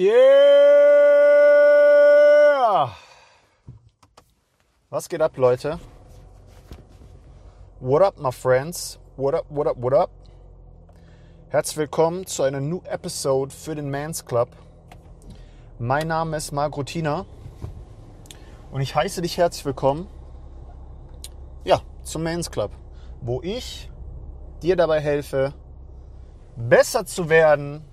Yeah! Was geht ab, Leute? What up, my friends? What up, what up, what up? Herzlich willkommen zu einer New Episode für den Mans Club. Mein Name ist Marc Rutina und ich heiße dich herzlich willkommen, ja, zum Mans Club, wo ich dir dabei helfe, besser zu werden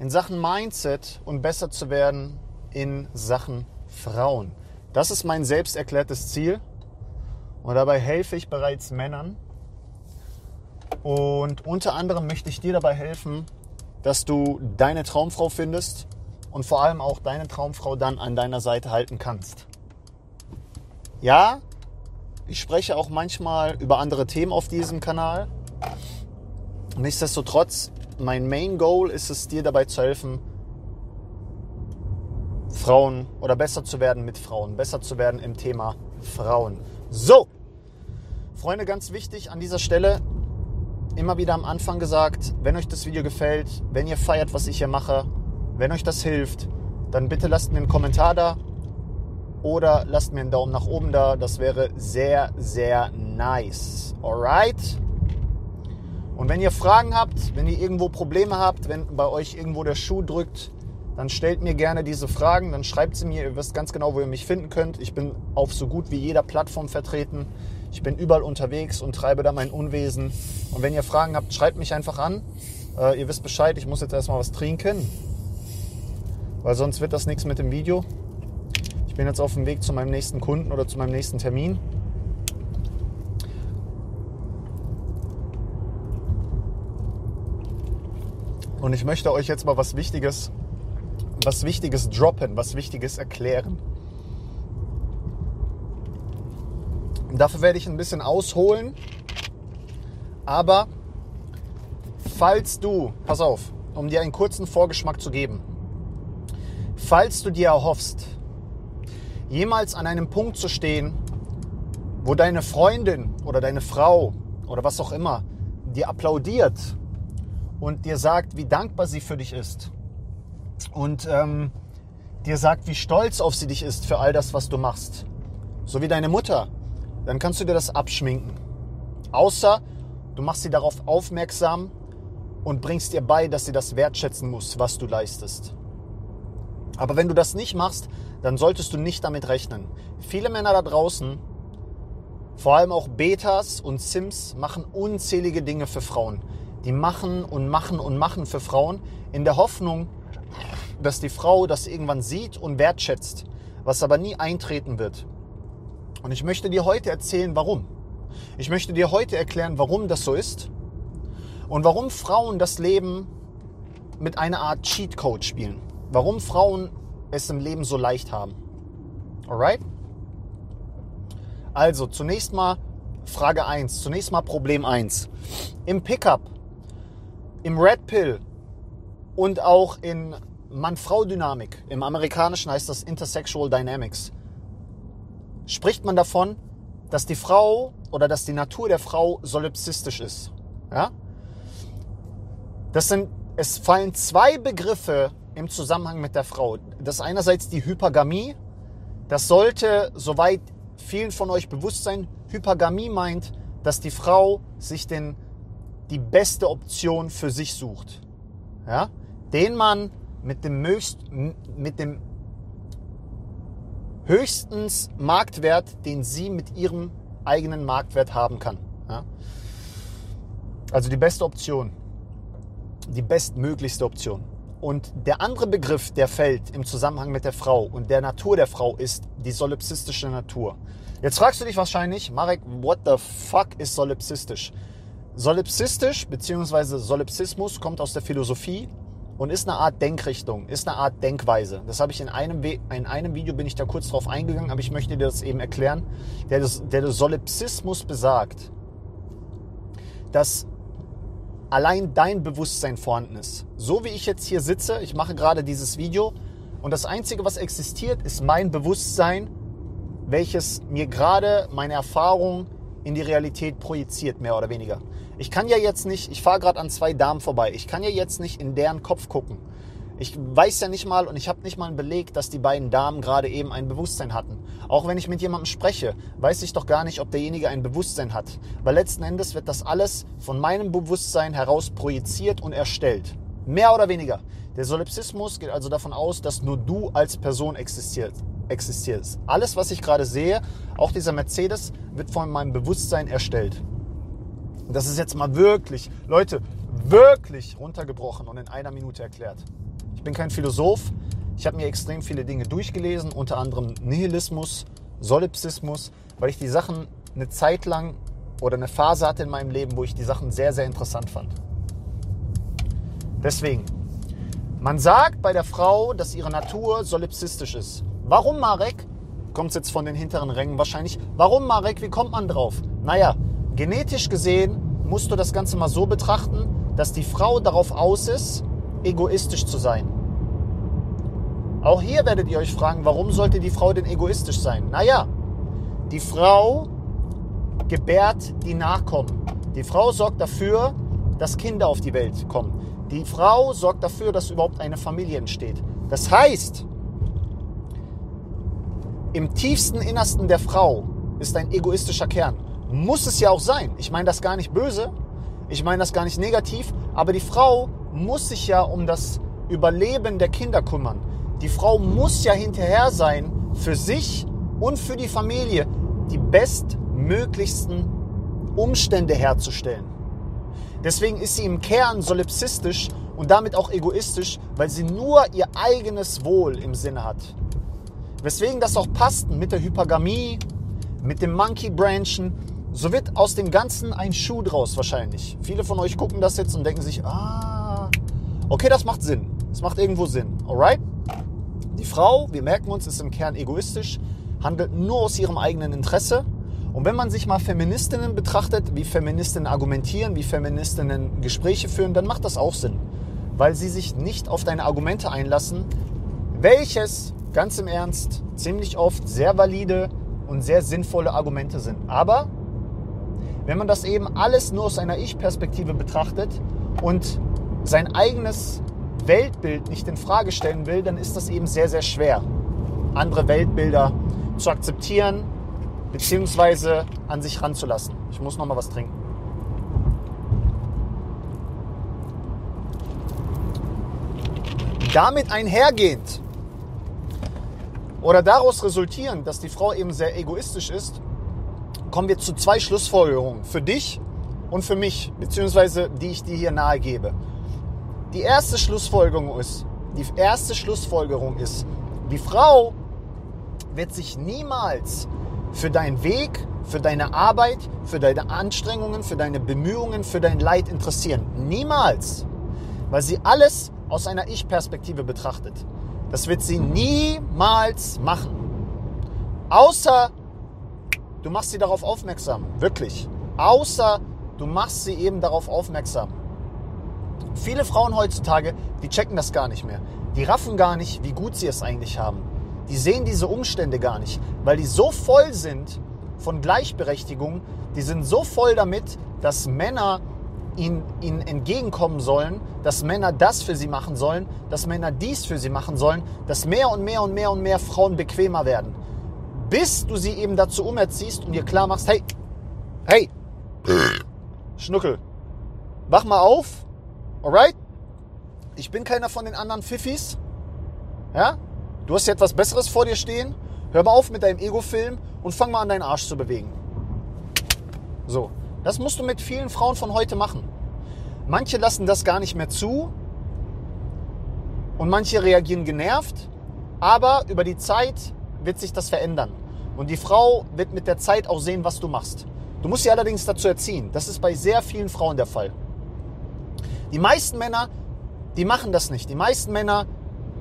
in Sachen Mindset und besser zu werden in Sachen Frauen. Das ist mein selbst erklärtes Ziel. Und dabei helfe ich bereits Männern. Und unter anderem möchte ich dir dabei helfen, dass du deine Traumfrau findest und vor allem auch deine Traumfrau dann an deiner Seite halten kannst. Ja, ich spreche auch manchmal über andere Themen auf diesem Kanal. Nichtsdestotrotz mein Main Goal ist es, dir dabei zu helfen, Frauen oder besser zu werden mit Frauen, besser zu werden im Thema Frauen. So, Freunde, ganz wichtig an dieser Stelle, immer wieder am Anfang gesagt, wenn euch das Video gefällt, wenn ihr feiert, was ich hier mache, wenn euch das hilft, dann bitte lasst mir einen Kommentar da oder lasst mir einen Daumen nach oben da. Das wäre sehr, sehr nice. Alright? Und wenn ihr Fragen habt, wenn ihr irgendwo Probleme habt, wenn bei euch irgendwo der Schuh drückt, dann stellt mir gerne diese Fragen, dann schreibt sie mir, ihr wisst ganz genau, wo ihr mich finden könnt. Ich bin auf so gut wie jeder Plattform vertreten. Ich bin überall unterwegs und treibe da mein Unwesen. Und wenn ihr Fragen habt, schreibt mich einfach an. Äh, ihr wisst Bescheid, ich muss jetzt erstmal was trinken, weil sonst wird das nichts mit dem Video. Ich bin jetzt auf dem Weg zu meinem nächsten Kunden oder zu meinem nächsten Termin. Und ich möchte euch jetzt mal was Wichtiges, was Wichtiges droppen, was Wichtiges erklären. Dafür werde ich ein bisschen ausholen. Aber falls du, pass auf, um dir einen kurzen Vorgeschmack zu geben, falls du dir erhoffst, jemals an einem Punkt zu stehen, wo deine Freundin oder deine Frau oder was auch immer dir applaudiert und dir sagt, wie dankbar sie für dich ist und ähm, dir sagt, wie stolz auf sie dich ist für all das, was du machst, so wie deine Mutter, dann kannst du dir das abschminken. Außer du machst sie darauf aufmerksam und bringst ihr bei, dass sie das wertschätzen muss, was du leistest. Aber wenn du das nicht machst, dann solltest du nicht damit rechnen. Viele Männer da draußen, vor allem auch Betas und Sims, machen unzählige Dinge für Frauen die machen und machen und machen für Frauen in der Hoffnung, dass die Frau das irgendwann sieht und wertschätzt, was aber nie eintreten wird. Und ich möchte dir heute erzählen, warum. Ich möchte dir heute erklären, warum das so ist und warum Frauen das Leben mit einer Art Cheatcode spielen. Warum Frauen es im Leben so leicht haben. Alright? Also, zunächst mal Frage 1, zunächst mal Problem 1. Im Pickup im Red Pill und auch in Mann-Frau-Dynamik, im Amerikanischen heißt das Intersexual Dynamics, spricht man davon, dass die Frau oder dass die Natur der Frau solipsistisch ist. Ja? Das sind, es fallen zwei Begriffe im Zusammenhang mit der Frau. Das ist einerseits die Hypergamie. Das sollte, soweit vielen von euch bewusst sein, Hypergamie meint, dass die Frau sich den die beste Option für sich sucht. Ja? Den man mit dem, höchst, mit dem höchstens Marktwert, den sie mit ihrem eigenen Marktwert haben kann. Ja? Also die beste Option. Die bestmöglichste Option. Und der andere Begriff, der fällt im Zusammenhang mit der Frau und der Natur der Frau ist die solipsistische Natur. Jetzt fragst du dich wahrscheinlich, Marek, what the fuck ist solipsistisch? Solipsistisch bzw. Solipsismus kommt aus der Philosophie und ist eine Art Denkrichtung, ist eine Art Denkweise. Das habe ich in einem, in einem Video, bin ich da kurz drauf eingegangen, aber ich möchte dir das eben erklären. Der, der Solipsismus besagt, dass allein dein Bewusstsein vorhanden ist. So wie ich jetzt hier sitze, ich mache gerade dieses Video und das Einzige, was existiert, ist mein Bewusstsein, welches mir gerade meine Erfahrung in die Realität projiziert, mehr oder weniger. Ich kann ja jetzt nicht, ich fahre gerade an zwei Damen vorbei, ich kann ja jetzt nicht in deren Kopf gucken. Ich weiß ja nicht mal und ich habe nicht mal einen Beleg, dass die beiden Damen gerade eben ein Bewusstsein hatten. Auch wenn ich mit jemandem spreche, weiß ich doch gar nicht, ob derjenige ein Bewusstsein hat. Weil letzten Endes wird das alles von meinem Bewusstsein heraus projiziert und erstellt. Mehr oder weniger. Der Solipsismus geht also davon aus, dass nur du als Person existiert, existierst. Alles, was ich gerade sehe, auch dieser Mercedes, wird von meinem Bewusstsein erstellt. Das ist jetzt mal wirklich, Leute, wirklich runtergebrochen und in einer Minute erklärt. Ich bin kein Philosoph. Ich habe mir extrem viele Dinge durchgelesen, unter anderem Nihilismus, Solipsismus, weil ich die Sachen eine Zeit lang oder eine Phase hatte in meinem Leben, wo ich die Sachen sehr, sehr interessant fand. Deswegen, man sagt bei der Frau, dass ihre Natur solipsistisch ist. Warum, Marek? Kommt es jetzt von den hinteren Rängen wahrscheinlich. Warum, Marek? Wie kommt man drauf? Naja, genetisch gesehen musst du das Ganze mal so betrachten, dass die Frau darauf aus ist, egoistisch zu sein. Auch hier werdet ihr euch fragen, warum sollte die Frau denn egoistisch sein? Naja, die Frau gebärt die Nachkommen. Die Frau sorgt dafür, dass Kinder auf die Welt kommen. Die Frau sorgt dafür, dass überhaupt eine Familie entsteht. Das heißt, im tiefsten Innersten der Frau ist ein egoistischer Kern. Muss es ja auch sein. Ich meine das gar nicht böse, ich meine das gar nicht negativ, aber die Frau muss sich ja um das Überleben der Kinder kümmern. Die Frau muss ja hinterher sein, für sich und für die Familie die bestmöglichsten Umstände herzustellen. Deswegen ist sie im Kern solipsistisch und damit auch egoistisch, weil sie nur ihr eigenes Wohl im Sinne hat. Weswegen das auch passt mit der Hypergamie, mit dem Monkey Branchen. So wird aus dem Ganzen ein Schuh draus wahrscheinlich. Viele von euch gucken das jetzt und denken sich, ah, Okay, das macht Sinn. Das macht irgendwo Sinn. Alright? Die Frau, wir merken uns, ist im Kern egoistisch, handelt nur aus ihrem eigenen Interesse. Und wenn man sich mal Feministinnen betrachtet, wie Feministinnen argumentieren, wie Feministinnen Gespräche führen, dann macht das auch Sinn. Weil sie sich nicht auf deine Argumente einlassen, welches, ganz im Ernst, ziemlich oft sehr valide und sehr sinnvolle Argumente sind. Aber wenn man das eben alles nur aus einer Ich-Perspektive betrachtet und sein eigenes Weltbild nicht in Frage stellen will, dann ist das eben sehr, sehr schwer, andere Weltbilder zu akzeptieren bzw. an sich ranzulassen. Ich muss noch mal was trinken. Damit einhergehend oder daraus resultierend, dass die Frau eben sehr egoistisch ist, kommen wir zu zwei Schlussfolgerungen für dich und für mich, beziehungsweise die ich dir hier nahe gebe. Die erste Schlussfolgerung ist, die erste Schlussfolgerung ist, die Frau wird sich niemals für deinen Weg, für deine Arbeit, für deine Anstrengungen, für deine Bemühungen, für dein Leid interessieren. Niemals. Weil sie alles aus einer Ich-Perspektive betrachtet. Das wird sie niemals machen. Außer du machst sie darauf aufmerksam. Wirklich. Außer du machst sie eben darauf aufmerksam. Viele Frauen heutzutage, die checken das gar nicht mehr. Die raffen gar nicht, wie gut sie es eigentlich haben. Die sehen diese Umstände gar nicht, weil die so voll sind von Gleichberechtigung, die sind so voll damit, dass Männer ihnen, ihnen entgegenkommen sollen, dass Männer das für sie machen sollen, dass Männer dies für sie machen sollen, dass mehr und mehr und mehr und mehr Frauen bequemer werden. Bis du sie eben dazu umerziehst und dir klar machst, hey, hey, Schnuckel, wach mal auf, Alright? Ich bin keiner von den anderen Pfiffis. Ja? Du hast hier etwas Besseres vor dir stehen. Hör mal auf mit deinem Ego-Film und fang mal an, deinen Arsch zu bewegen. So. Das musst du mit vielen Frauen von heute machen. Manche lassen das gar nicht mehr zu und manche reagieren genervt, aber über die Zeit wird sich das verändern. Und die Frau wird mit der Zeit auch sehen, was du machst. Du musst sie allerdings dazu erziehen. Das ist bei sehr vielen Frauen der Fall. Die meisten Männer, die machen das nicht. Die meisten Männer,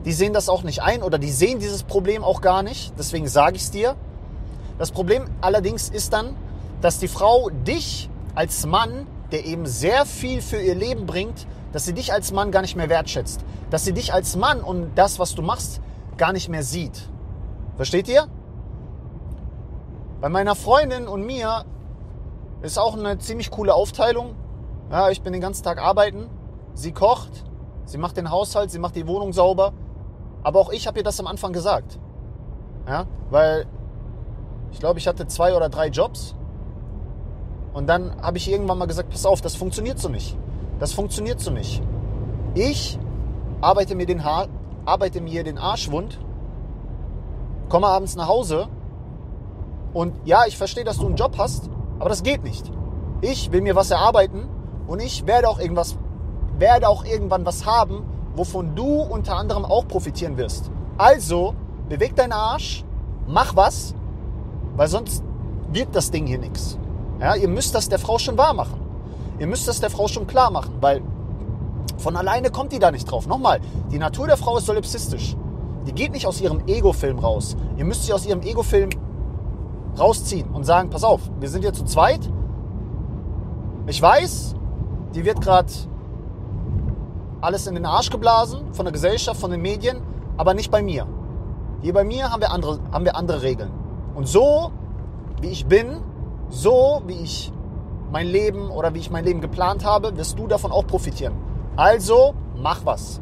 die sehen das auch nicht ein oder die sehen dieses Problem auch gar nicht. Deswegen sage ich es dir. Das Problem allerdings ist dann, dass die Frau dich als Mann, der eben sehr viel für ihr Leben bringt, dass sie dich als Mann gar nicht mehr wertschätzt. Dass sie dich als Mann und das, was du machst, gar nicht mehr sieht. Versteht ihr? Bei meiner Freundin und mir ist auch eine ziemlich coole Aufteilung. Ja, ich bin den ganzen Tag arbeiten Sie kocht, sie macht den Haushalt, sie macht die Wohnung sauber. Aber auch ich habe ihr das am Anfang gesagt. Ja, weil ich glaube, ich hatte zwei oder drei Jobs. Und dann habe ich irgendwann mal gesagt, pass auf, das funktioniert so nicht. Das funktioniert so nicht. Ich arbeite mir den, Haar, arbeite mir den Arsch wund, komme abends nach Hause und ja, ich verstehe, dass du einen Job hast, aber das geht nicht. Ich will mir was erarbeiten und ich werde auch irgendwas, werde auch irgendwann was haben, wovon du unter anderem auch profitieren wirst. Also beweg deinen Arsch, mach was, weil sonst wird das Ding hier nichts. Ja, ihr müsst das der Frau schon wahr machen. Ihr müsst das der Frau schon klar machen, weil von alleine kommt die da nicht drauf. Nochmal, die Natur der Frau ist solipsistisch. Die geht nicht aus ihrem Ego-Film raus. Ihr müsst sie aus ihrem Ego-Film rausziehen und sagen, pass auf, wir sind hier zu zweit. Ich weiß, die wird gerade alles in den Arsch geblasen von der Gesellschaft, von den Medien, aber nicht bei mir. Hier bei mir haben wir andere, haben wir andere Regeln. Und so, wie ich bin, so wie ich mein Leben oder wie ich mein Leben geplant habe, wirst du davon auch profitieren. Also mach was.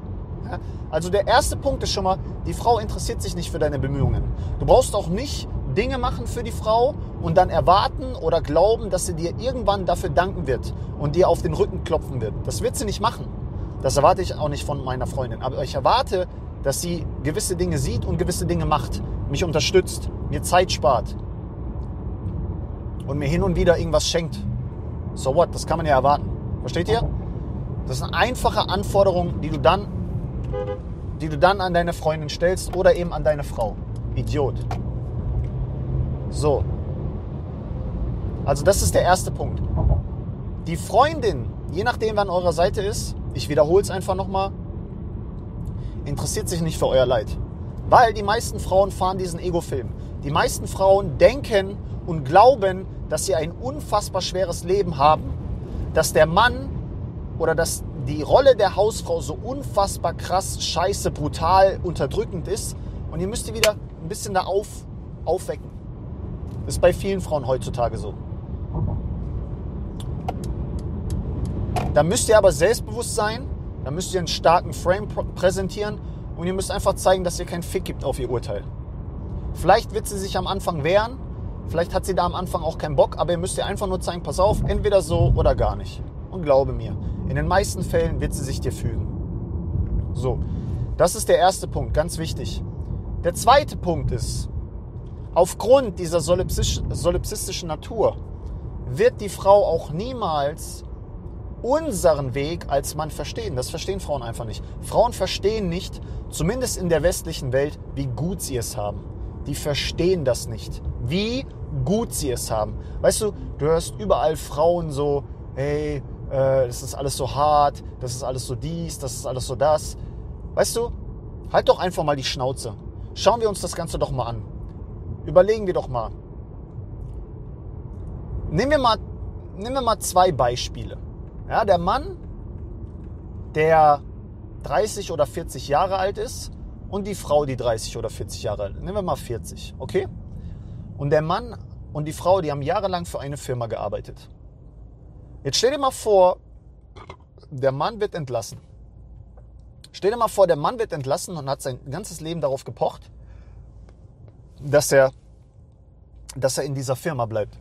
Also der erste Punkt ist schon mal, die Frau interessiert sich nicht für deine Bemühungen. Du brauchst auch nicht Dinge machen für die Frau und dann erwarten oder glauben, dass sie dir irgendwann dafür danken wird und dir auf den Rücken klopfen wird. Das wird sie nicht machen. Das erwarte ich auch nicht von meiner Freundin. Aber ich erwarte, dass sie gewisse Dinge sieht und gewisse Dinge macht, mich unterstützt, mir Zeit spart und mir hin und wieder irgendwas schenkt. So what? Das kann man ja erwarten. Versteht ihr? Das ist eine einfache Anforderung, die du dann, die du dann an deine Freundin stellst oder eben an deine Frau. Idiot. So. Also das ist der erste Punkt. Die Freundin, je nachdem, wer an eurer Seite ist, ich wiederhole es einfach nochmal, interessiert sich nicht für euer Leid. Weil die meisten Frauen fahren diesen Ego-Film. Die meisten Frauen denken und glauben, dass sie ein unfassbar schweres Leben haben, dass der Mann oder dass die Rolle der Hausfrau so unfassbar krass, scheiße, brutal, unterdrückend ist. Und ihr müsst die wieder ein bisschen da auf, aufwecken. Das ist bei vielen Frauen heutzutage so. Da müsst ihr aber selbstbewusst sein, da müsst ihr einen starken Frame präsentieren und ihr müsst einfach zeigen, dass ihr keinen Fick gibt auf ihr Urteil. Vielleicht wird sie sich am Anfang wehren, vielleicht hat sie da am Anfang auch keinen Bock, aber ihr müsst ihr einfach nur zeigen, pass auf, entweder so oder gar nicht. Und glaube mir, in den meisten Fällen wird sie sich dir fügen. So, das ist der erste Punkt, ganz wichtig. Der zweite Punkt ist, aufgrund dieser solipsistischen Natur wird die Frau auch niemals unseren Weg als Mann verstehen. Das verstehen Frauen einfach nicht. Frauen verstehen nicht, zumindest in der westlichen Welt, wie gut sie es haben. Die verstehen das nicht, wie gut sie es haben. Weißt du, du hörst überall Frauen so, hey, äh, das ist alles so hart, das ist alles so dies, das ist alles so das. Weißt du, halt doch einfach mal die Schnauze. Schauen wir uns das Ganze doch mal an. Überlegen wir doch mal. Nehmen wir mal, nehmen wir mal zwei Beispiele. Ja, der Mann, der 30 oder 40 Jahre alt ist und die Frau, die 30 oder 40 Jahre alt ist. Nehmen wir mal 40, okay? Und der Mann und die Frau, die haben jahrelang für eine Firma gearbeitet. Jetzt stell dir mal vor, der Mann wird entlassen. Stell dir mal vor, der Mann wird entlassen und hat sein ganzes Leben darauf gepocht, dass er, dass er in dieser Firma bleibt.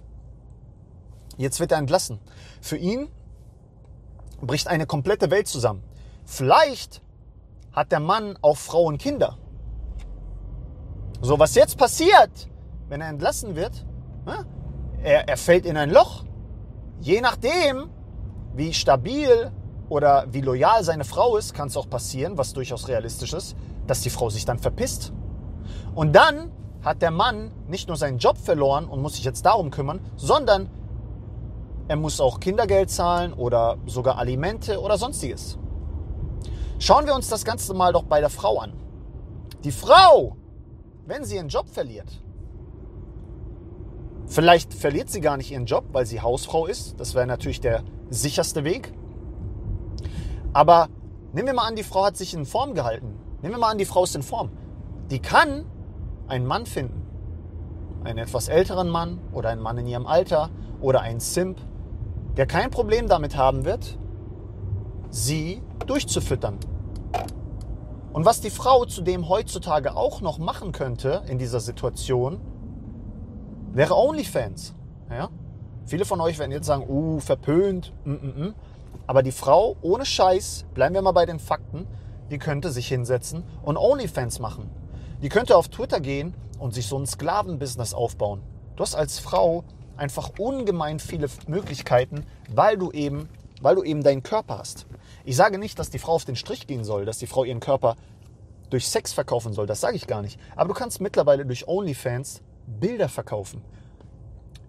Jetzt wird er entlassen. Für ihn bricht eine komplette Welt zusammen. Vielleicht hat der Mann auch Frau und Kinder. So, was jetzt passiert, wenn er entlassen wird, ne? er, er fällt in ein Loch. Je nachdem, wie stabil oder wie loyal seine Frau ist, kann es auch passieren, was durchaus realistisch ist, dass die Frau sich dann verpisst. Und dann hat der Mann nicht nur seinen Job verloren und muss sich jetzt darum kümmern, sondern er muss auch Kindergeld zahlen oder sogar Alimente oder sonstiges. Schauen wir uns das Ganze mal doch bei der Frau an. Die Frau, wenn sie ihren Job verliert, vielleicht verliert sie gar nicht ihren Job, weil sie Hausfrau ist. Das wäre natürlich der sicherste Weg. Aber nehmen wir mal an, die Frau hat sich in Form gehalten. Nehmen wir mal an, die Frau ist in Form. Die kann einen Mann finden. Einen etwas älteren Mann oder einen Mann in ihrem Alter oder einen Simp der kein Problem damit haben wird, sie durchzufüttern. Und was die Frau zudem heutzutage auch noch machen könnte in dieser Situation, wäre OnlyFans. Ja? Viele von euch werden jetzt sagen, uh, verpönt. Mm -mm -mm. Aber die Frau, ohne Scheiß, bleiben wir mal bei den Fakten, die könnte sich hinsetzen und OnlyFans machen. Die könnte auf Twitter gehen und sich so ein Sklavenbusiness aufbauen. Du hast als Frau einfach ungemein viele Möglichkeiten, weil du eben, weil du eben deinen Körper hast. Ich sage nicht, dass die Frau auf den Strich gehen soll, dass die Frau ihren Körper durch Sex verkaufen soll. Das sage ich gar nicht. Aber du kannst mittlerweile durch OnlyFans Bilder verkaufen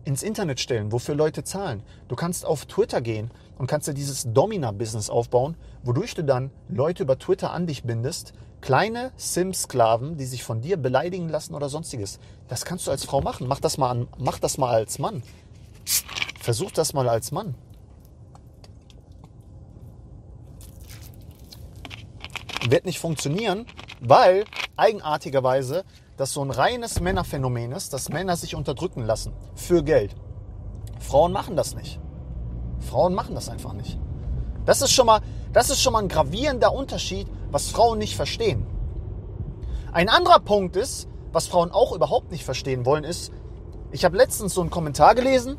ins Internet stellen, wofür Leute zahlen. Du kannst auf Twitter gehen und kannst dir dieses Domina-Business aufbauen, wodurch du dann Leute über Twitter an dich bindest, kleine Sim-Sklaven, die sich von dir beleidigen lassen oder sonstiges. Das kannst du als Frau machen. Mach das mal, an, mach das mal als Mann. Versuch das mal als Mann. Wird nicht funktionieren, weil eigenartigerweise das so ein reines Männerphänomen ist, dass Männer sich unterdrücken lassen für Geld. Frauen machen das nicht. Frauen machen das einfach nicht. Das ist schon mal, das ist schon mal ein gravierender Unterschied, was Frauen nicht verstehen. Ein anderer Punkt ist, was Frauen auch überhaupt nicht verstehen wollen, ist, ich habe letztens so einen Kommentar gelesen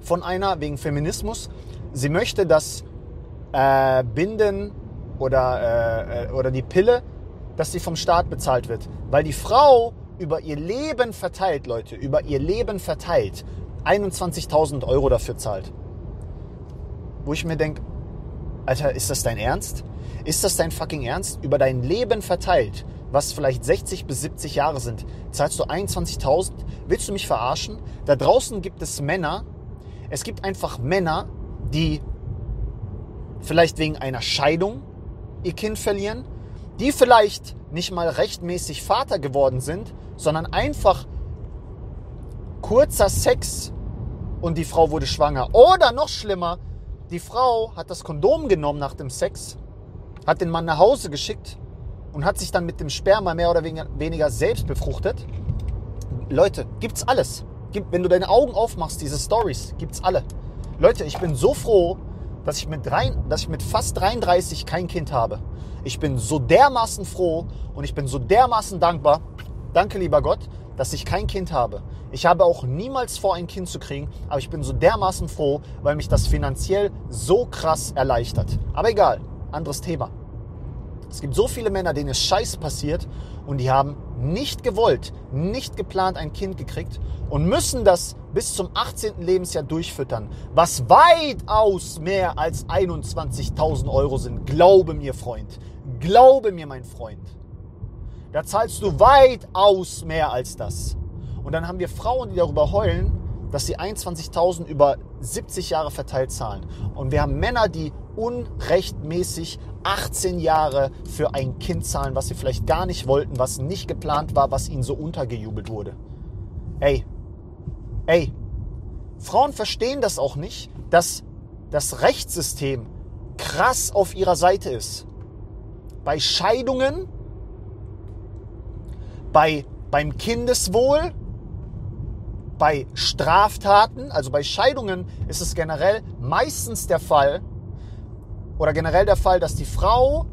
von einer wegen Feminismus. Sie möchte, dass äh, Binden oder, äh, äh oder die Pille dass sie vom Staat bezahlt wird. Weil die Frau über ihr Leben verteilt, Leute, über ihr Leben verteilt, 21.000 Euro dafür zahlt. Wo ich mir denke, Alter, ist das dein Ernst? Ist das dein fucking Ernst? Über dein Leben verteilt, was vielleicht 60 bis 70 Jahre sind, zahlst du 21.000? Willst du mich verarschen? Da draußen gibt es Männer, es gibt einfach Männer, die vielleicht wegen einer Scheidung ihr Kind verlieren, die vielleicht nicht mal rechtmäßig Vater geworden sind, sondern einfach kurzer Sex und die Frau wurde schwanger. Oder noch schlimmer, die Frau hat das Kondom genommen nach dem Sex, hat den Mann nach Hause geschickt und hat sich dann mit dem Sperma mehr oder weniger selbst befruchtet. Leute, gibt's alles. Wenn du deine Augen aufmachst, diese Stories, gibt's alle. Leute, ich bin so froh, dass ich mit, drei, dass ich mit fast 33 kein Kind habe. Ich bin so dermaßen froh und ich bin so dermaßen dankbar, danke lieber Gott, dass ich kein Kind habe. Ich habe auch niemals vor, ein Kind zu kriegen, aber ich bin so dermaßen froh, weil mich das finanziell so krass erleichtert. Aber egal, anderes Thema. Es gibt so viele Männer, denen es scheiß passiert und die haben nicht gewollt, nicht geplant ein Kind gekriegt und müssen das bis zum 18. Lebensjahr durchfüttern, was weitaus mehr als 21.000 Euro sind. Glaube mir, Freund. Glaube mir, mein Freund. Da zahlst du weitaus mehr als das. Und dann haben wir Frauen, die darüber heulen, dass sie 21.000 über 70 Jahre verteilt zahlen. Und wir haben Männer, die unrechtmäßig 18 Jahre für ein Kind zahlen, was sie vielleicht gar nicht wollten, was nicht geplant war, was ihnen so untergejubelt wurde. Ey, ey, Frauen verstehen das auch nicht, dass das Rechtssystem krass auf ihrer Seite ist. Bei Scheidungen, bei, beim Kindeswohl, bei Straftaten, also bei Scheidungen ist es generell meistens der Fall oder generell der Fall, dass die Frau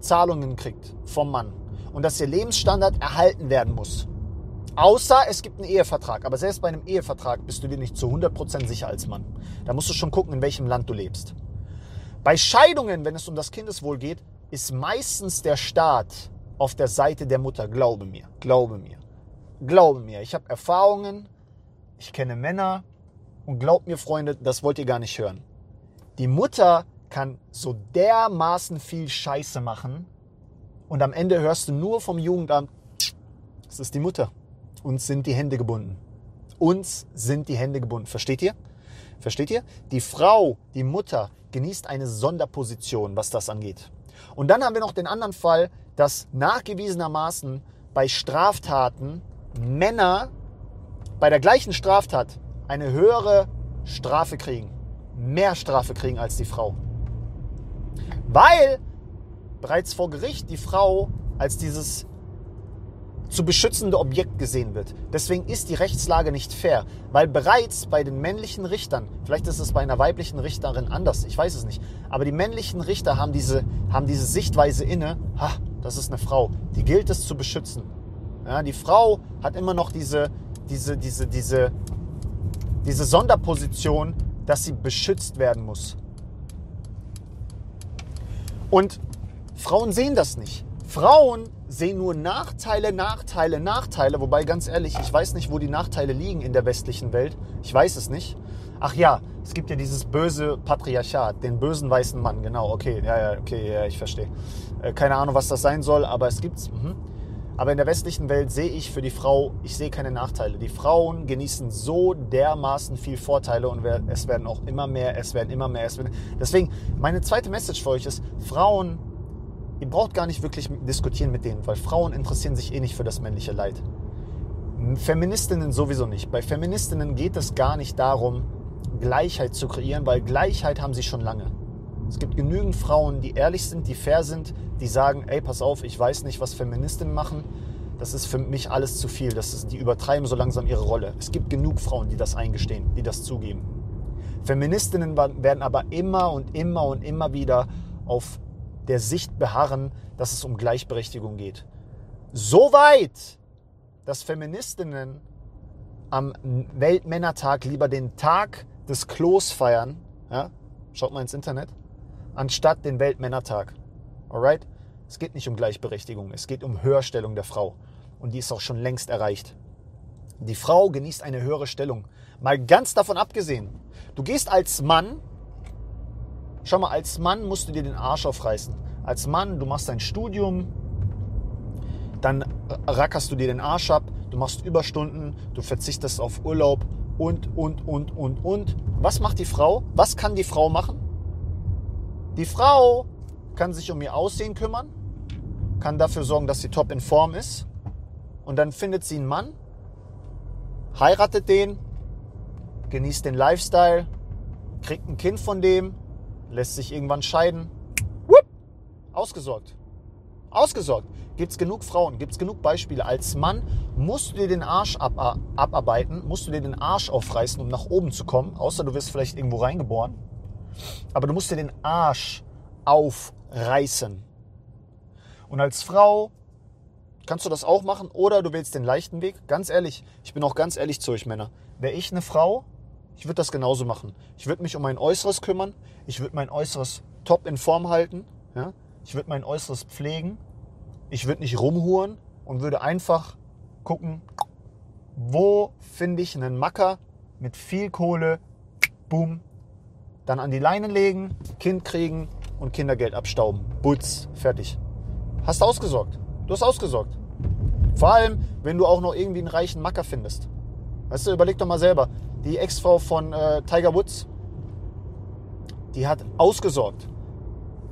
Zahlungen kriegt vom Mann und dass ihr Lebensstandard erhalten werden muss. Außer es gibt einen Ehevertrag. Aber selbst bei einem Ehevertrag bist du dir nicht zu 100% sicher als Mann. Da musst du schon gucken, in welchem Land du lebst. Bei Scheidungen, wenn es um das Kindeswohl geht, ist meistens der Staat auf der Seite der Mutter. Glaube mir, glaube mir, glaube mir. Ich habe Erfahrungen ich kenne Männer und glaubt mir, Freunde, das wollt ihr gar nicht hören. Die Mutter kann so dermaßen viel Scheiße machen und am Ende hörst du nur vom Jugendamt, es ist die Mutter. Uns sind die Hände gebunden. Uns sind die Hände gebunden. Versteht ihr? Versteht ihr? Die Frau, die Mutter, genießt eine Sonderposition, was das angeht. Und dann haben wir noch den anderen Fall, dass nachgewiesenermaßen bei Straftaten Männer bei der gleichen Straftat eine höhere Strafe kriegen, mehr Strafe kriegen als die Frau. Weil bereits vor Gericht die Frau als dieses zu beschützende Objekt gesehen wird. Deswegen ist die Rechtslage nicht fair, weil bereits bei den männlichen Richtern, vielleicht ist es bei einer weiblichen Richterin anders, ich weiß es nicht, aber die männlichen Richter haben diese, haben diese Sichtweise inne, ha, das ist eine Frau. Die gilt es zu beschützen. Ja, die Frau hat immer noch diese, diese, diese, diese, diese Sonderposition, dass sie beschützt werden muss. Und Frauen sehen das nicht. Frauen sehen nur Nachteile, Nachteile, Nachteile. Wobei ganz ehrlich, ich weiß nicht, wo die Nachteile liegen in der westlichen Welt. Ich weiß es nicht. Ach ja, es gibt ja dieses böse Patriarchat, den bösen weißen Mann. Genau, okay, ja, ja, okay, ja, ich verstehe. Äh, keine Ahnung, was das sein soll, aber es gibt's. Mhm. Aber in der westlichen Welt sehe ich für die Frau, ich sehe keine Nachteile. Die Frauen genießen so dermaßen viel Vorteile und es werden auch immer mehr, es werden immer mehr. Es werden Deswegen, meine zweite Message für euch ist, Frauen, ihr braucht gar nicht wirklich diskutieren mit denen, weil Frauen interessieren sich eh nicht für das männliche Leid. Feministinnen sowieso nicht. Bei Feministinnen geht es gar nicht darum, Gleichheit zu kreieren, weil Gleichheit haben sie schon lange. Es gibt genügend Frauen, die ehrlich sind, die fair sind, die sagen, ey, pass auf, ich weiß nicht, was Feministinnen machen. Das ist für mich alles zu viel. Das ist, die übertreiben so langsam ihre Rolle. Es gibt genug Frauen, die das eingestehen, die das zugeben. Feministinnen werden aber immer und immer und immer wieder auf der Sicht beharren, dass es um Gleichberechtigung geht. So weit, dass Feministinnen am Weltmännertag lieber den Tag des Klos feiern, ja, schaut mal ins Internet, anstatt den Weltmännertag. Alright? Es geht nicht um Gleichberechtigung, es geht um Höherstellung der Frau. Und die ist auch schon längst erreicht. Die Frau genießt eine höhere Stellung. Mal ganz davon abgesehen. Du gehst als Mann, schau mal, als Mann musst du dir den Arsch aufreißen. Als Mann, du machst dein Studium, dann rackerst du dir den Arsch ab, du machst Überstunden, du verzichtest auf Urlaub und, und, und, und, und. Was macht die Frau? Was kann die Frau machen? Die Frau kann sich um ihr Aussehen kümmern, kann dafür sorgen, dass sie top in Form ist. Und dann findet sie einen Mann, heiratet den, genießt den Lifestyle, kriegt ein Kind von dem, lässt sich irgendwann scheiden. Whoop, ausgesorgt. Ausgesorgt. Gibt es genug Frauen, gibt es genug Beispiele. Als Mann musst du dir den Arsch ab, abarbeiten, musst du dir den Arsch aufreißen, um nach oben zu kommen, außer du wirst vielleicht irgendwo reingeboren. Aber du musst dir den Arsch aufreißen. Und als Frau kannst du das auch machen oder du wählst den leichten Weg. Ganz ehrlich, ich bin auch ganz ehrlich zu euch Männer. Wäre ich eine Frau, ich würde das genauso machen. Ich würde mich um mein Äußeres kümmern. Ich würde mein Äußeres top in Form halten. Ja? Ich würde mein Äußeres pflegen. Ich würde nicht rumhuren und würde einfach gucken, wo finde ich einen Macker mit viel Kohle, boom, dann an die Leine legen, Kind kriegen und Kindergeld abstauben. Butz, fertig. Hast ausgesorgt. Du hast ausgesorgt. Vor allem, wenn du auch noch irgendwie einen reichen Macker findest. Weißt du, überleg doch mal selber. Die Ex-Frau von äh, Tiger Woods, die hat ausgesorgt.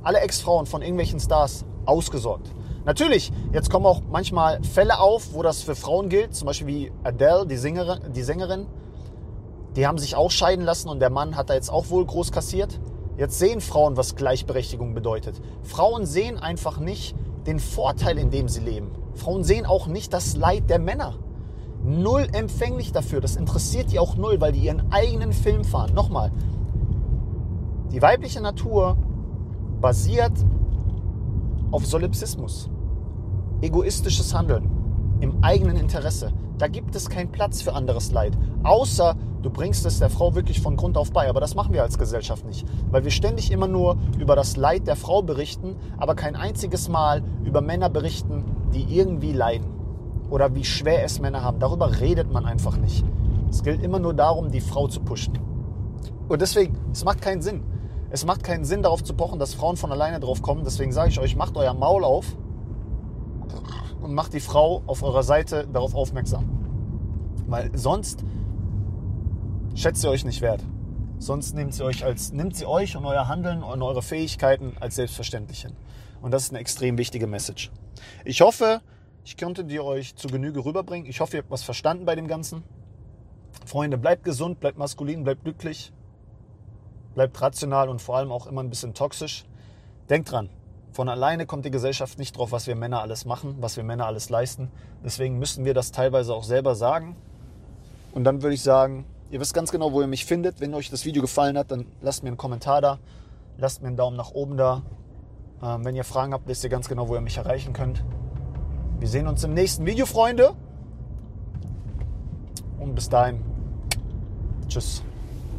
Alle Ex-Frauen von irgendwelchen Stars ausgesorgt. Natürlich, jetzt kommen auch manchmal Fälle auf, wo das für Frauen gilt, zum Beispiel wie Adele, die Sängerin, die Sängerin die haben sich auch scheiden lassen und der Mann hat da jetzt auch wohl groß kassiert. Jetzt sehen Frauen, was Gleichberechtigung bedeutet. Frauen sehen einfach nicht den Vorteil, in dem sie leben. Frauen sehen auch nicht das Leid der Männer. Null empfänglich dafür. Das interessiert die auch null, weil die ihren eigenen Film fahren. Nochmal. Die weibliche Natur basiert auf Solipsismus. Egoistisches Handeln im eigenen Interesse. Da gibt es keinen Platz für anderes Leid. Außer du bringst es der Frau wirklich von Grund auf bei. Aber das machen wir als Gesellschaft nicht. Weil wir ständig immer nur über das Leid der Frau berichten, aber kein einziges Mal über Männer berichten, die irgendwie leiden. Oder wie schwer es Männer haben. Darüber redet man einfach nicht. Es gilt immer nur darum, die Frau zu pushen. Und deswegen, es macht keinen Sinn. Es macht keinen Sinn, darauf zu pochen, dass Frauen von alleine drauf kommen. Deswegen sage ich euch, macht euer Maul auf und macht die Frau auf eurer Seite darauf aufmerksam. Weil sonst schätzt ihr euch nicht wert. Sonst nimmt sie euch, als, nimmt sie euch und euer Handeln und eure Fähigkeiten als selbstverständlich hin. Und das ist eine extrem wichtige Message. Ich hoffe, ich konnte die euch zu Genüge rüberbringen. Ich hoffe, ihr habt was verstanden bei dem Ganzen. Freunde, bleibt gesund, bleibt maskulin, bleibt glücklich, bleibt rational und vor allem auch immer ein bisschen toxisch. Denkt dran, von alleine kommt die Gesellschaft nicht drauf, was wir Männer alles machen, was wir Männer alles leisten. Deswegen müssen wir das teilweise auch selber sagen. Und dann würde ich sagen, ihr wisst ganz genau, wo ihr mich findet. Wenn euch das Video gefallen hat, dann lasst mir einen Kommentar da, lasst mir einen Daumen nach oben da. Ähm, wenn ihr Fragen habt, wisst ihr ganz genau, wo ihr mich erreichen könnt. Wir sehen uns im nächsten Video, Freunde. Und bis dahin. Tschüss.